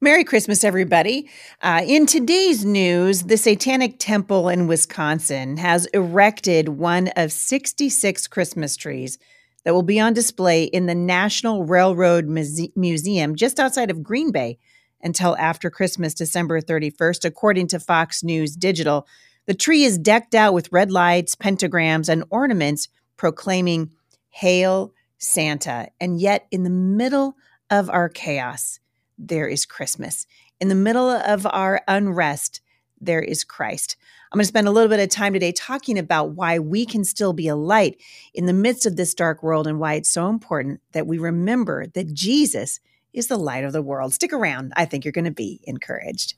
Merry Christmas, everybody. Uh, in today's news, the Satanic Temple in Wisconsin has erected one of 66 Christmas trees that will be on display in the National Railroad Muse- Museum just outside of Green Bay until after Christmas, December 31st, according to Fox News Digital. The tree is decked out with red lights, pentagrams, and ornaments proclaiming Hail Santa. And yet, in the middle of our chaos, there is Christmas. In the middle of our unrest, there is Christ. I'm going to spend a little bit of time today talking about why we can still be a light in the midst of this dark world and why it's so important that we remember that Jesus is the light of the world. Stick around. I think you're going to be encouraged.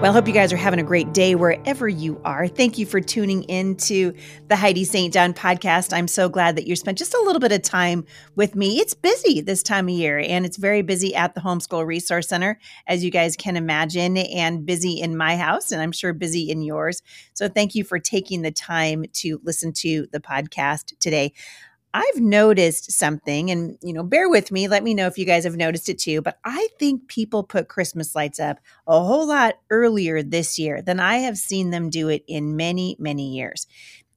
Well, I hope you guys are having a great day wherever you are. Thank you for tuning in to the Heidi St. John podcast. I'm so glad that you spent just a little bit of time with me. It's busy this time of year, and it's very busy at the Homeschool Resource Center, as you guys can imagine, and busy in my house, and I'm sure busy in yours. So thank you for taking the time to listen to the podcast today. I've noticed something, and you know, bear with me. Let me know if you guys have noticed it too. But I think people put Christmas lights up a whole lot earlier this year than I have seen them do it in many, many years.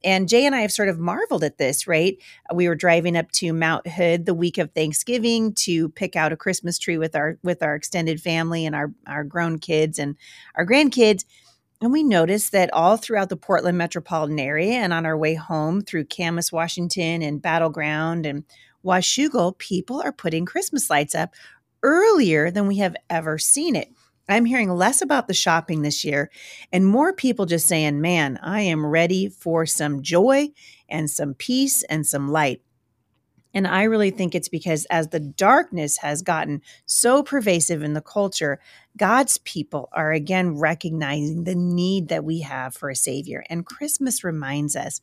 And Jay and I have sort of marveled at this, right? We were driving up to Mount Hood the week of Thanksgiving to pick out a Christmas tree with our with our extended family and our our grown kids and our grandkids. And we noticed that all throughout the Portland metropolitan area and on our way home through Camas, Washington and Battle Ground and Washougal, people are putting Christmas lights up earlier than we have ever seen it. I'm hearing less about the shopping this year and more people just saying, man, I am ready for some joy and some peace and some light. And I really think it's because as the darkness has gotten so pervasive in the culture, God's people are again recognizing the need that we have for a Savior. And Christmas reminds us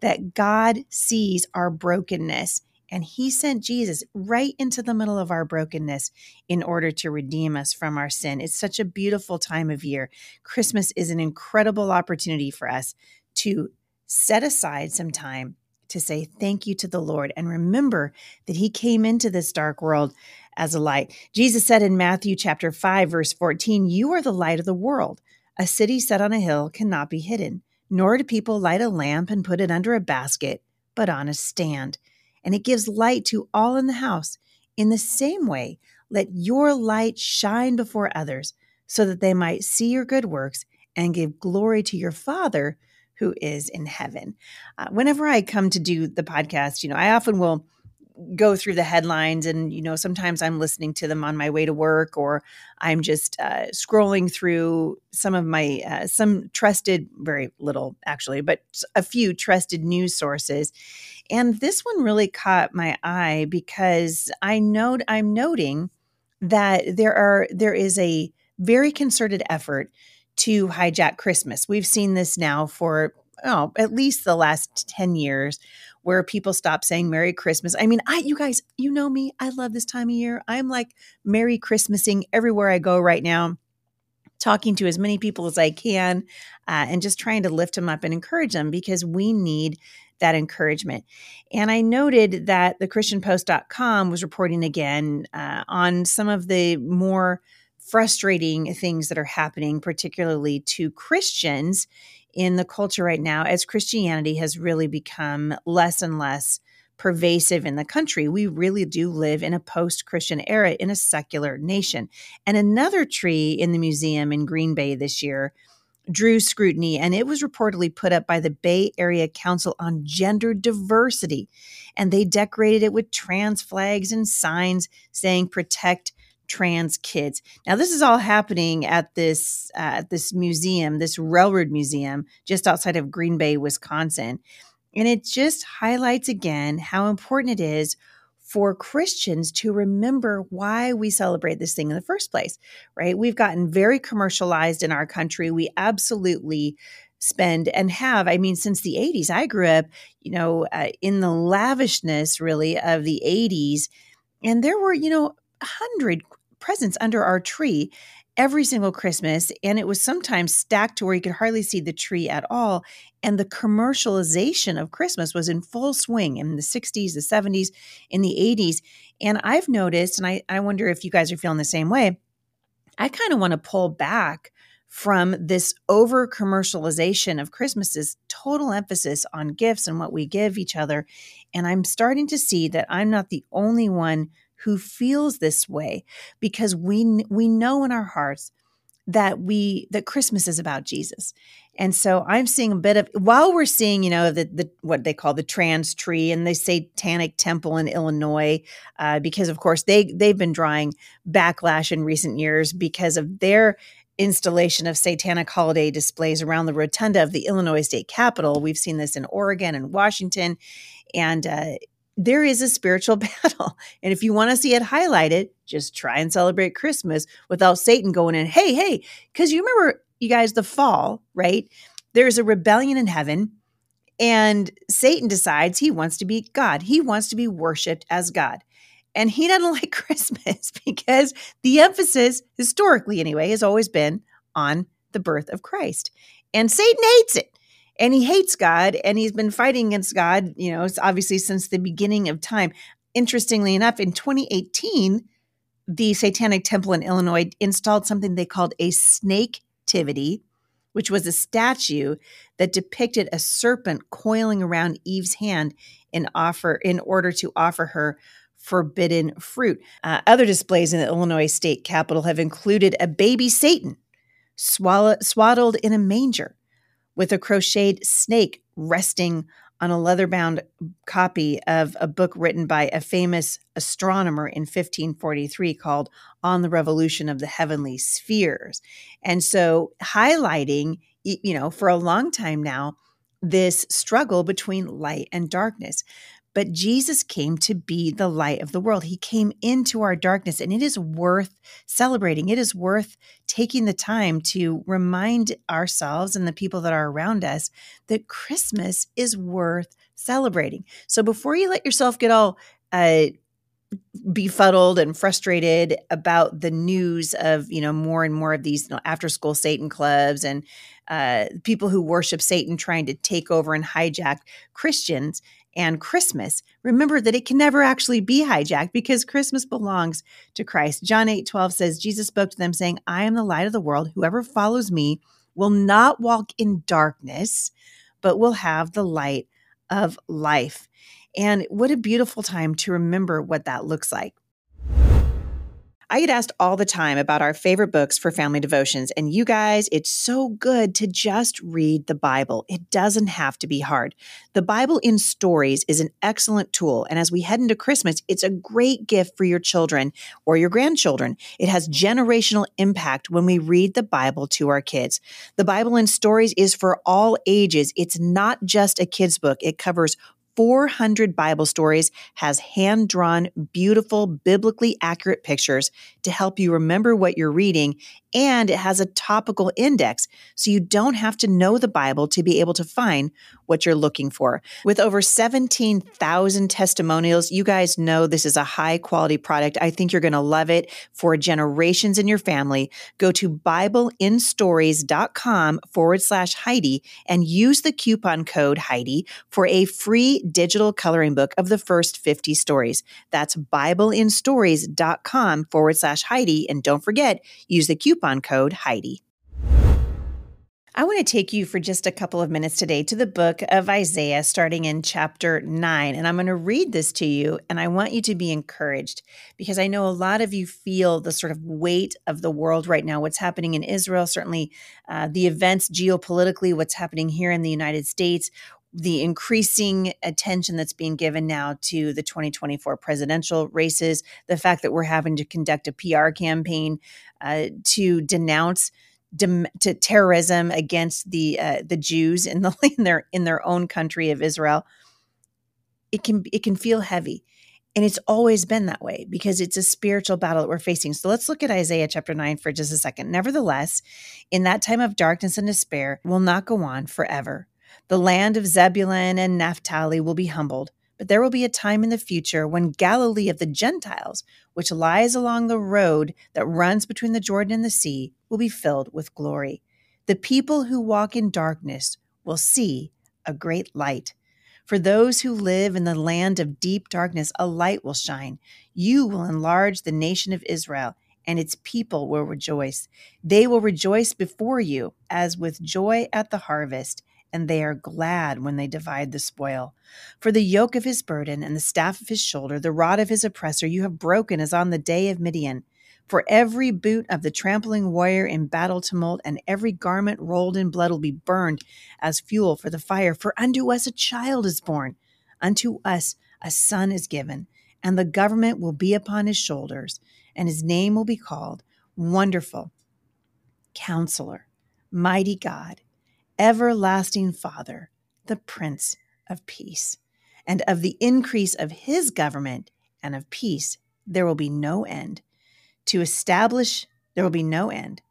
that God sees our brokenness and He sent Jesus right into the middle of our brokenness in order to redeem us from our sin. It's such a beautiful time of year. Christmas is an incredible opportunity for us to set aside some time to say thank you to the Lord and remember that he came into this dark world as a light. Jesus said in Matthew chapter 5 verse 14, "You are the light of the world. A city set on a hill cannot be hidden, nor do people light a lamp and put it under a basket, but on a stand, and it gives light to all in the house. In the same way, let your light shine before others, so that they might see your good works and give glory to your Father who is in heaven. Uh, whenever I come to do the podcast, you know, I often will go through the headlines and you know sometimes i'm listening to them on my way to work or i'm just uh, scrolling through some of my uh, some trusted very little actually but a few trusted news sources and this one really caught my eye because i note i'm noting that there are there is a very concerted effort to hijack Christmas. We've seen this now for oh, at least the last 10 years where people stop saying Merry Christmas. I mean, I you guys, you know me, I love this time of year. I'm like Merry Christmasing everywhere I go right now. Talking to as many people as I can uh, and just trying to lift them up and encourage them because we need that encouragement. And I noted that the ChristianPost.com was reporting again uh, on some of the more frustrating things that are happening, particularly to Christians in the culture right now, as Christianity has really become less and less pervasive in the country. We really do live in a post Christian era in a secular nation. And another tree in the museum in Green Bay this year drew scrutiny, and it was reportedly put up by the Bay Area Council on Gender Diversity. And they decorated it with trans flags and signs saying, Protect trans kids. Now, this is all happening at this uh, this museum, this railroad museum, just outside of Green Bay, Wisconsin, and it just highlights again how important it is for Christians to remember why we celebrate this thing in the first place. Right? We've gotten very commercialized in our country. We absolutely spend and have i mean since the 80s i grew up you know uh, in the lavishness really of the 80s and there were you know 100 presents under our tree every single Christmas. And it was sometimes stacked to where you could hardly see the tree at all. And the commercialization of Christmas was in full swing in the 60s, the 70s, in the 80s. And I've noticed, and I, I wonder if you guys are feeling the same way, I kind of want to pull back from this over commercialization of Christmas's total emphasis on gifts and what we give each other. And I'm starting to see that I'm not the only one who feels this way because we we know in our hearts that we that Christmas is about Jesus. And so I'm seeing a bit of while we're seeing, you know, the the what they call the trans tree and the Satanic Temple in Illinois, uh, because of course they they've been drawing backlash in recent years because of their installation of satanic holiday displays around the rotunda of the Illinois state capitol. We've seen this in Oregon and Washington. And uh, there is a spiritual battle. And if you want to see it highlighted, just try and celebrate Christmas without Satan going in, hey, hey, because you remember, you guys, the fall, right? There's a rebellion in heaven. And Satan decides he wants to be God. He wants to be worshiped as God. And he doesn't like Christmas because the emphasis, historically anyway, has always been on the birth of Christ. And Satan hates it. And he hates God and he's been fighting against God, you know, it's obviously since the beginning of time. Interestingly enough, in 2018, the Satanic Temple in Illinois installed something they called a snake tivity, which was a statue that depicted a serpent coiling around Eve's hand in offer in order to offer her forbidden fruit. Uh, other displays in the Illinois state capitol have included a baby Satan swaddled in a manger with a crocheted snake resting on a leather bound copy of a book written by a famous astronomer in 1543 called On the Revolution of the Heavenly Spheres. And so, highlighting, you know, for a long time now, this struggle between light and darkness. But Jesus came to be the light of the world. He came into our darkness, and it is worth celebrating. It is worth taking the time to remind ourselves and the people that are around us that Christmas is worth celebrating. So before you let yourself get all uh, befuddled and frustrated about the news of you know more and more of these you know, after school satan clubs and uh, people who worship satan trying to take over and hijack christians and Christmas, remember that it can never actually be hijacked because Christmas belongs to Christ. John 8 12 says, Jesus spoke to them, saying, I am the light of the world. Whoever follows me will not walk in darkness, but will have the light of life. And what a beautiful time to remember what that looks like. I get asked all the time about our favorite books for family devotions. And you guys, it's so good to just read the Bible. It doesn't have to be hard. The Bible in Stories is an excellent tool. And as we head into Christmas, it's a great gift for your children or your grandchildren. It has generational impact when we read the Bible to our kids. The Bible in Stories is for all ages. It's not just a kid's book, it covers 400 Bible stories, has hand drawn, beautiful, biblically accurate pictures to help you remember what you're reading, and it has a topical index so you don't have to know the Bible to be able to find what you're looking for. With over 17,000 testimonials, you guys know this is a high quality product. I think you're going to love it for generations in your family. Go to BibleInStories.com forward slash Heidi and use the coupon code Heidi for a free digital coloring book of the first 50 stories. That's BibleInStories.com forward slash Heidi. And don't forget, use the coupon coupon code Heidi. I want to take you for just a couple of minutes today to the book of Isaiah, starting in chapter 9. And I'm going to read this to you, and I want you to be encouraged because I know a lot of you feel the sort of weight of the world right now, what's happening in Israel, certainly uh, the events geopolitically, what's happening here in the United States, the increasing attention that's being given now to the 2024 presidential races, the fact that we're having to conduct a PR campaign uh, to denounce dem- to terrorism against the uh, the Jews in the in their in their own country of Israel, it can it can feel heavy. And it's always been that way because it's a spiritual battle that we're facing. So let's look at Isaiah chapter 9 for just a second. Nevertheless, in that time of darkness and despair will not go on forever. The land of Zebulun and Naphtali will be humbled, but there will be a time in the future when Galilee of the Gentiles, which lies along the road that runs between the Jordan and the sea, will be filled with glory. The people who walk in darkness will see a great light. For those who live in the land of deep darkness, a light will shine. You will enlarge the nation of Israel, and its people will rejoice. They will rejoice before you as with joy at the harvest, and they are glad when they divide the spoil. For the yoke of his burden and the staff of his shoulder, the rod of his oppressor, you have broken as on the day of Midian. For every boot of the trampling warrior in battle tumult and every garment rolled in blood will be burned as fuel for the fire. For unto us a child is born, unto us a son is given, and the government will be upon his shoulders, and his name will be called Wonderful, Counselor, Mighty God, Everlasting Father, the Prince of Peace. And of the increase of his government and of peace there will be no end to establish, there will be no end,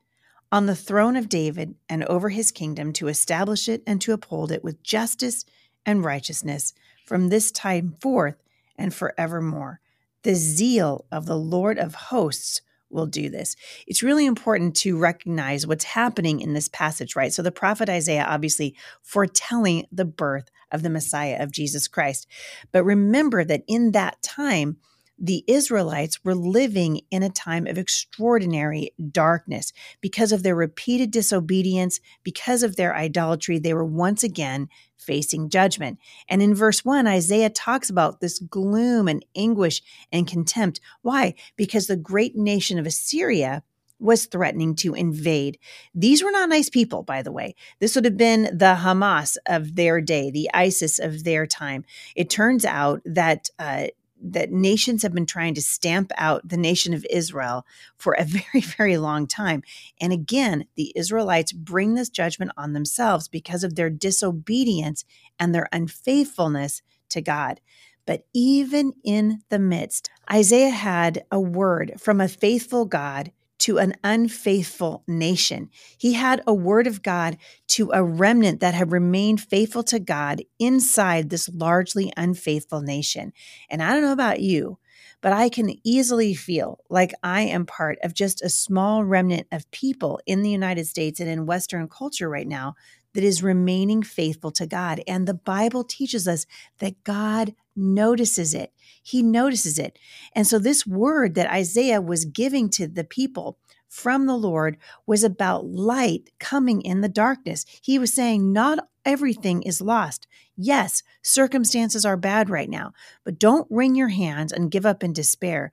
on the throne of David and over his kingdom to establish it and to uphold it with justice and righteousness from this time forth and forevermore. The zeal of the Lord of hosts will do this. It's really important to recognize what's happening in this passage, right? So the prophet Isaiah obviously foretelling the birth of the Messiah of Jesus Christ. But remember that in that time, the Israelites were living in a time of extraordinary darkness because of their repeated disobedience, because of their idolatry. They were once again facing judgment. And in verse 1, Isaiah talks about this gloom and anguish and contempt. Why? Because the great nation of Assyria was threatening to invade. These were not nice people, by the way. This would have been the Hamas of their day, the ISIS of their time. It turns out that uh, that nations have been trying to stamp out the nation of Israel for a very, very long time. And again, the Israelites bring this judgment on themselves because of their disobedience and their unfaithfulness to God. But even in the midst, Isaiah had a word from a faithful God to an unfaithful nation. He had a word of God to a remnant that had remained faithful to God inside this largely unfaithful nation. And I don't know about you, but I can easily feel like I am part of just a small remnant of people in the United States and in Western culture right now that is remaining faithful to God. And the Bible teaches us that God notices it. He notices it. And so, this word that Isaiah was giving to the people from the Lord was about light coming in the darkness. He was saying, Not everything is lost. Yes, circumstances are bad right now, but don't wring your hands and give up in despair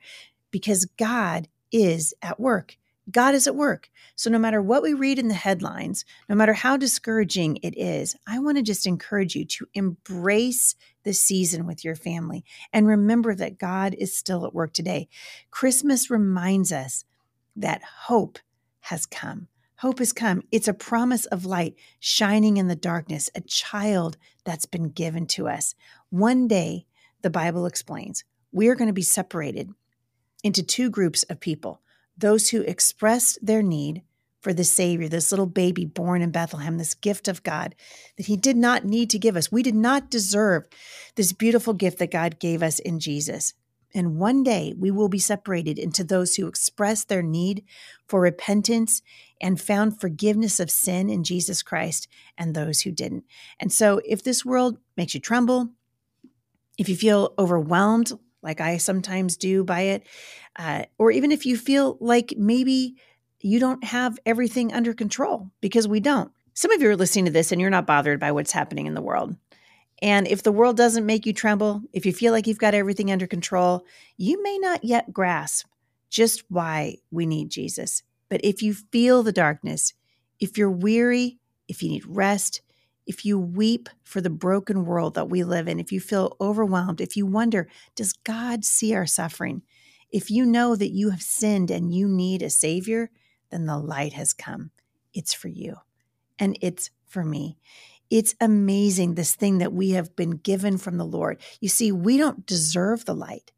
because God is at work. God is at work. So, no matter what we read in the headlines, no matter how discouraging it is, I want to just encourage you to embrace the season with your family and remember that God is still at work today. Christmas reminds us that hope has come. Hope has come. It's a promise of light shining in the darkness, a child that's been given to us. One day, the Bible explains, we are going to be separated into two groups of people those who expressed their need for the Savior, this little baby born in Bethlehem, this gift of God that He did not need to give us. We did not deserve this beautiful gift that God gave us in Jesus. And one day we will be separated into those who expressed their need for repentance and found forgiveness of sin in Jesus Christ and those who didn't. And so, if this world makes you tremble, if you feel overwhelmed like I sometimes do by it, uh, or even if you feel like maybe you don't have everything under control, because we don't. Some of you are listening to this and you're not bothered by what's happening in the world. And if the world doesn't make you tremble, if you feel like you've got everything under control, you may not yet grasp just why we need Jesus. But if you feel the darkness, if you're weary, if you need rest, if you weep for the broken world that we live in, if you feel overwhelmed, if you wonder, does God see our suffering? If you know that you have sinned and you need a Savior, then the light has come. It's for you and it's for me. It's amazing, this thing that we have been given from the Lord. You see, we don't deserve the light,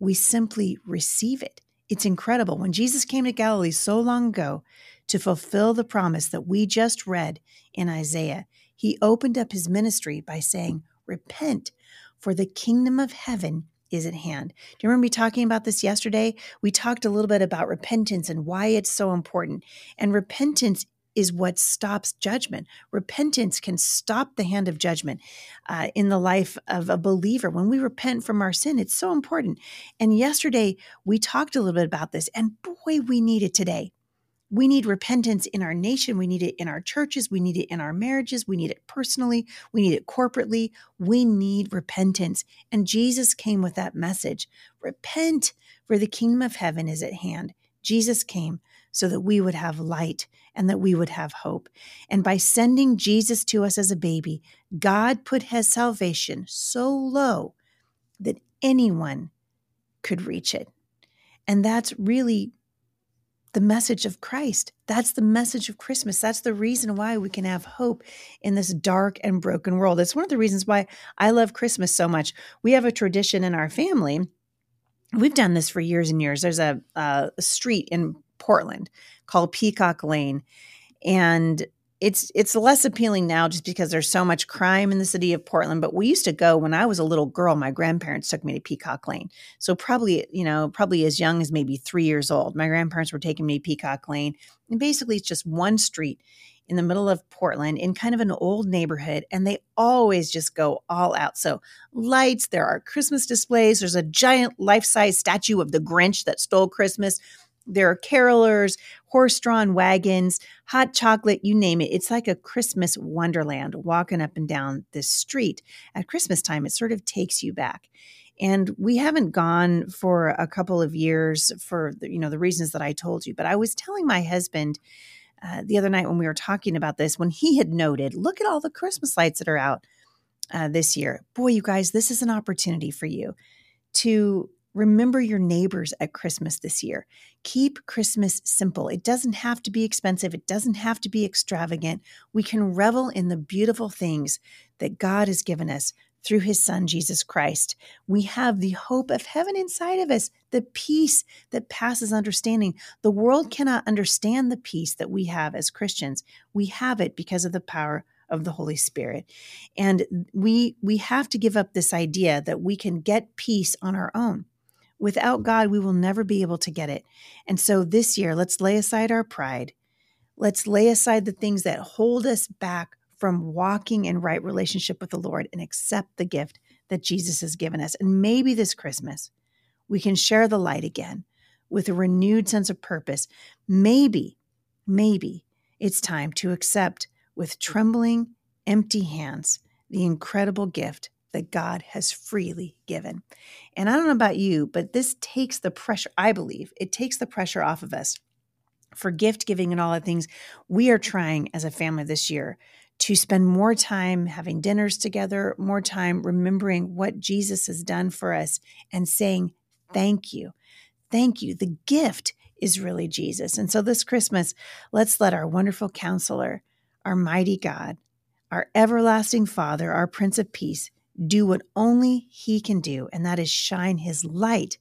we simply receive it. It's incredible. When Jesus came to Galilee so long ago to fulfill the promise that we just read in Isaiah, he opened up his ministry by saying, Repent, for the kingdom of heaven is at hand. Do you remember me talking about this yesterday? We talked a little bit about repentance and why it's so important. And repentance is what stops judgment. Repentance can stop the hand of judgment uh, in the life of a believer. When we repent from our sin, it's so important. And yesterday we talked a little bit about this, and boy, we need it today. We need repentance in our nation. We need it in our churches. We need it in our marriages. We need it personally. We need it corporately. We need repentance. And Jesus came with that message repent, for the kingdom of heaven is at hand. Jesus came so that we would have light and that we would have hope. And by sending Jesus to us as a baby, God put his salvation so low that anyone could reach it. And that's really the message of Christ. That's the message of Christmas. That's the reason why we can have hope in this dark and broken world. It's one of the reasons why I love Christmas so much. We have a tradition in our family. We've done this for years and years. There's a, a street in Portland called Peacock Lane. And it's it's less appealing now just because there's so much crime in the city of Portland. But we used to go when I was a little girl. My grandparents took me to Peacock Lane, so probably you know probably as young as maybe three years old. My grandparents were taking me to Peacock Lane, and basically it's just one street in the middle of Portland in kind of an old neighborhood, and they always just go all out. So lights, there are Christmas displays. There's a giant life size statue of the Grinch that stole Christmas there are carolers, horse drawn wagons, hot chocolate, you name it. It's like a Christmas wonderland walking up and down this street. At Christmas time, it sort of takes you back. And we haven't gone for a couple of years for the, you know the reasons that I told you. But I was telling my husband uh, the other night when we were talking about this, when he had noted, look at all the Christmas lights that are out uh, this year. Boy, you guys, this is an opportunity for you to Remember your neighbors at Christmas this year. Keep Christmas simple. It doesn't have to be expensive, it doesn't have to be extravagant. We can revel in the beautiful things that God has given us through his son, Jesus Christ. We have the hope of heaven inside of us, the peace that passes understanding. The world cannot understand the peace that we have as Christians. We have it because of the power of the Holy Spirit. And we we have to give up this idea that we can get peace on our own. Without God, we will never be able to get it. And so this year, let's lay aside our pride. Let's lay aside the things that hold us back from walking in right relationship with the Lord and accept the gift that Jesus has given us. And maybe this Christmas, we can share the light again with a renewed sense of purpose. Maybe, maybe it's time to accept with trembling, empty hands the incredible gift that God has freely given. And I don't know about you, but this takes the pressure, I believe, it takes the pressure off of us for gift giving and all the things. We are trying as a family this year to spend more time having dinners together, more time remembering what Jesus has done for us and saying, Thank you. Thank you. The gift is really Jesus. And so this Christmas, let's let our wonderful counselor, our mighty God, our everlasting Father, our Prince of Peace, do what only He can do, and that is shine His light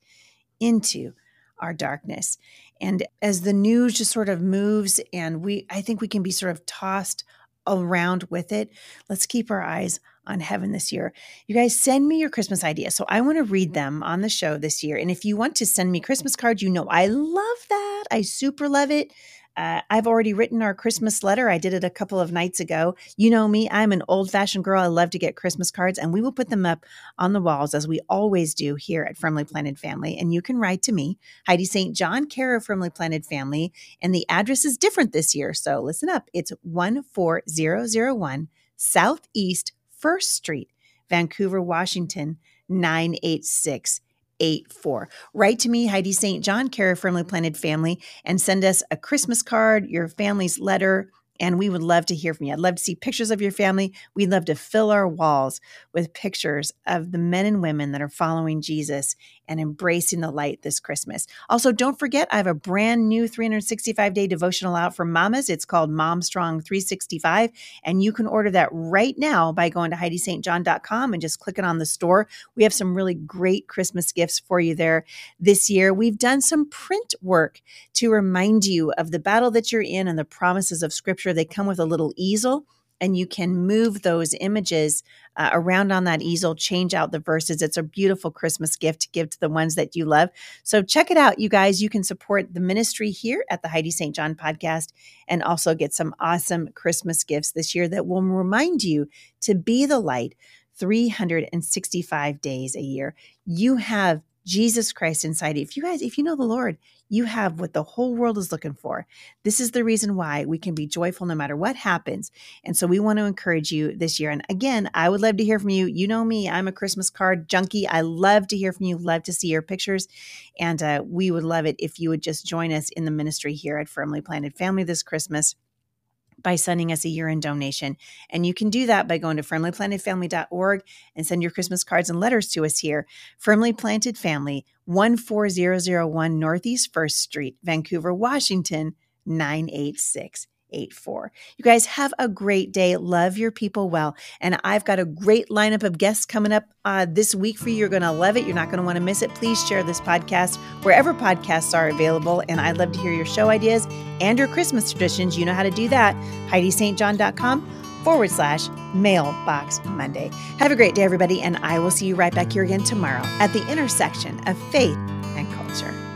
into our darkness. And as the news just sort of moves, and we, I think we can be sort of tossed around with it. Let's keep our eyes on heaven this year. You guys send me your Christmas ideas. So I want to read them on the show this year. And if you want to send me Christmas cards, you know I love that. I super love it. Uh, I've already written our Christmas letter. I did it a couple of nights ago. You know me, I'm an old fashioned girl. I love to get Christmas cards, and we will put them up on the walls as we always do here at Firmly Planted Family. And you can write to me, Heidi St. John, care of Firmly Planted Family. And the address is different this year. So listen up. It's 14001 Southeast 1st Street, Vancouver, Washington, 986 84. Write to me, Heidi St. John, care of Firmly Planted Family, and send us a Christmas card, your family's letter, and we would love to hear from you. I'd love to see pictures of your family. We'd love to fill our walls with pictures of the men and women that are following Jesus and embracing the light this Christmas. Also, don't forget, I have a brand new 365 day devotional out for mamas. It's called Mom Strong 365. And you can order that right now by going to HeidiStJohn.com and just clicking on the store. We have some really great Christmas gifts for you there this year. We've done some print work to remind you of the battle that you're in and the promises of Scripture. They come with a little easel and you can move those images uh, around on that easel, change out the verses. It's a beautiful Christmas gift to give to the ones that you love. So check it out, you guys. You can support the ministry here at the Heidi St. John podcast and also get some awesome Christmas gifts this year that will remind you to be the light 365 days a year. You have Jesus Christ inside you. If you guys, if you know the Lord, you have what the whole world is looking for. This is the reason why we can be joyful no matter what happens. And so we want to encourage you this year. And again, I would love to hear from you. You know me, I'm a Christmas card junkie. I love to hear from you, love to see your pictures. And uh, we would love it if you would just join us in the ministry here at Firmly Planted Family this Christmas by sending us a year end donation. And you can do that by going to firmlyplantedfamily.org and send your Christmas cards and letters to us here. Firmly Planted Family, 14001 Northeast 1st Street, Vancouver, Washington, 986 84. You guys have a great day. Love your people well. And I've got a great lineup of guests coming up uh, this week for you. You're going to love it. You're not going to want to miss it. Please share this podcast wherever podcasts are available. And I'd love to hear your show ideas and your Christmas traditions. You know how to do that. HeidiStJohn.com forward slash mailbox Monday. Have a great day, everybody. And I will see you right back here again tomorrow at the intersection of faith and culture.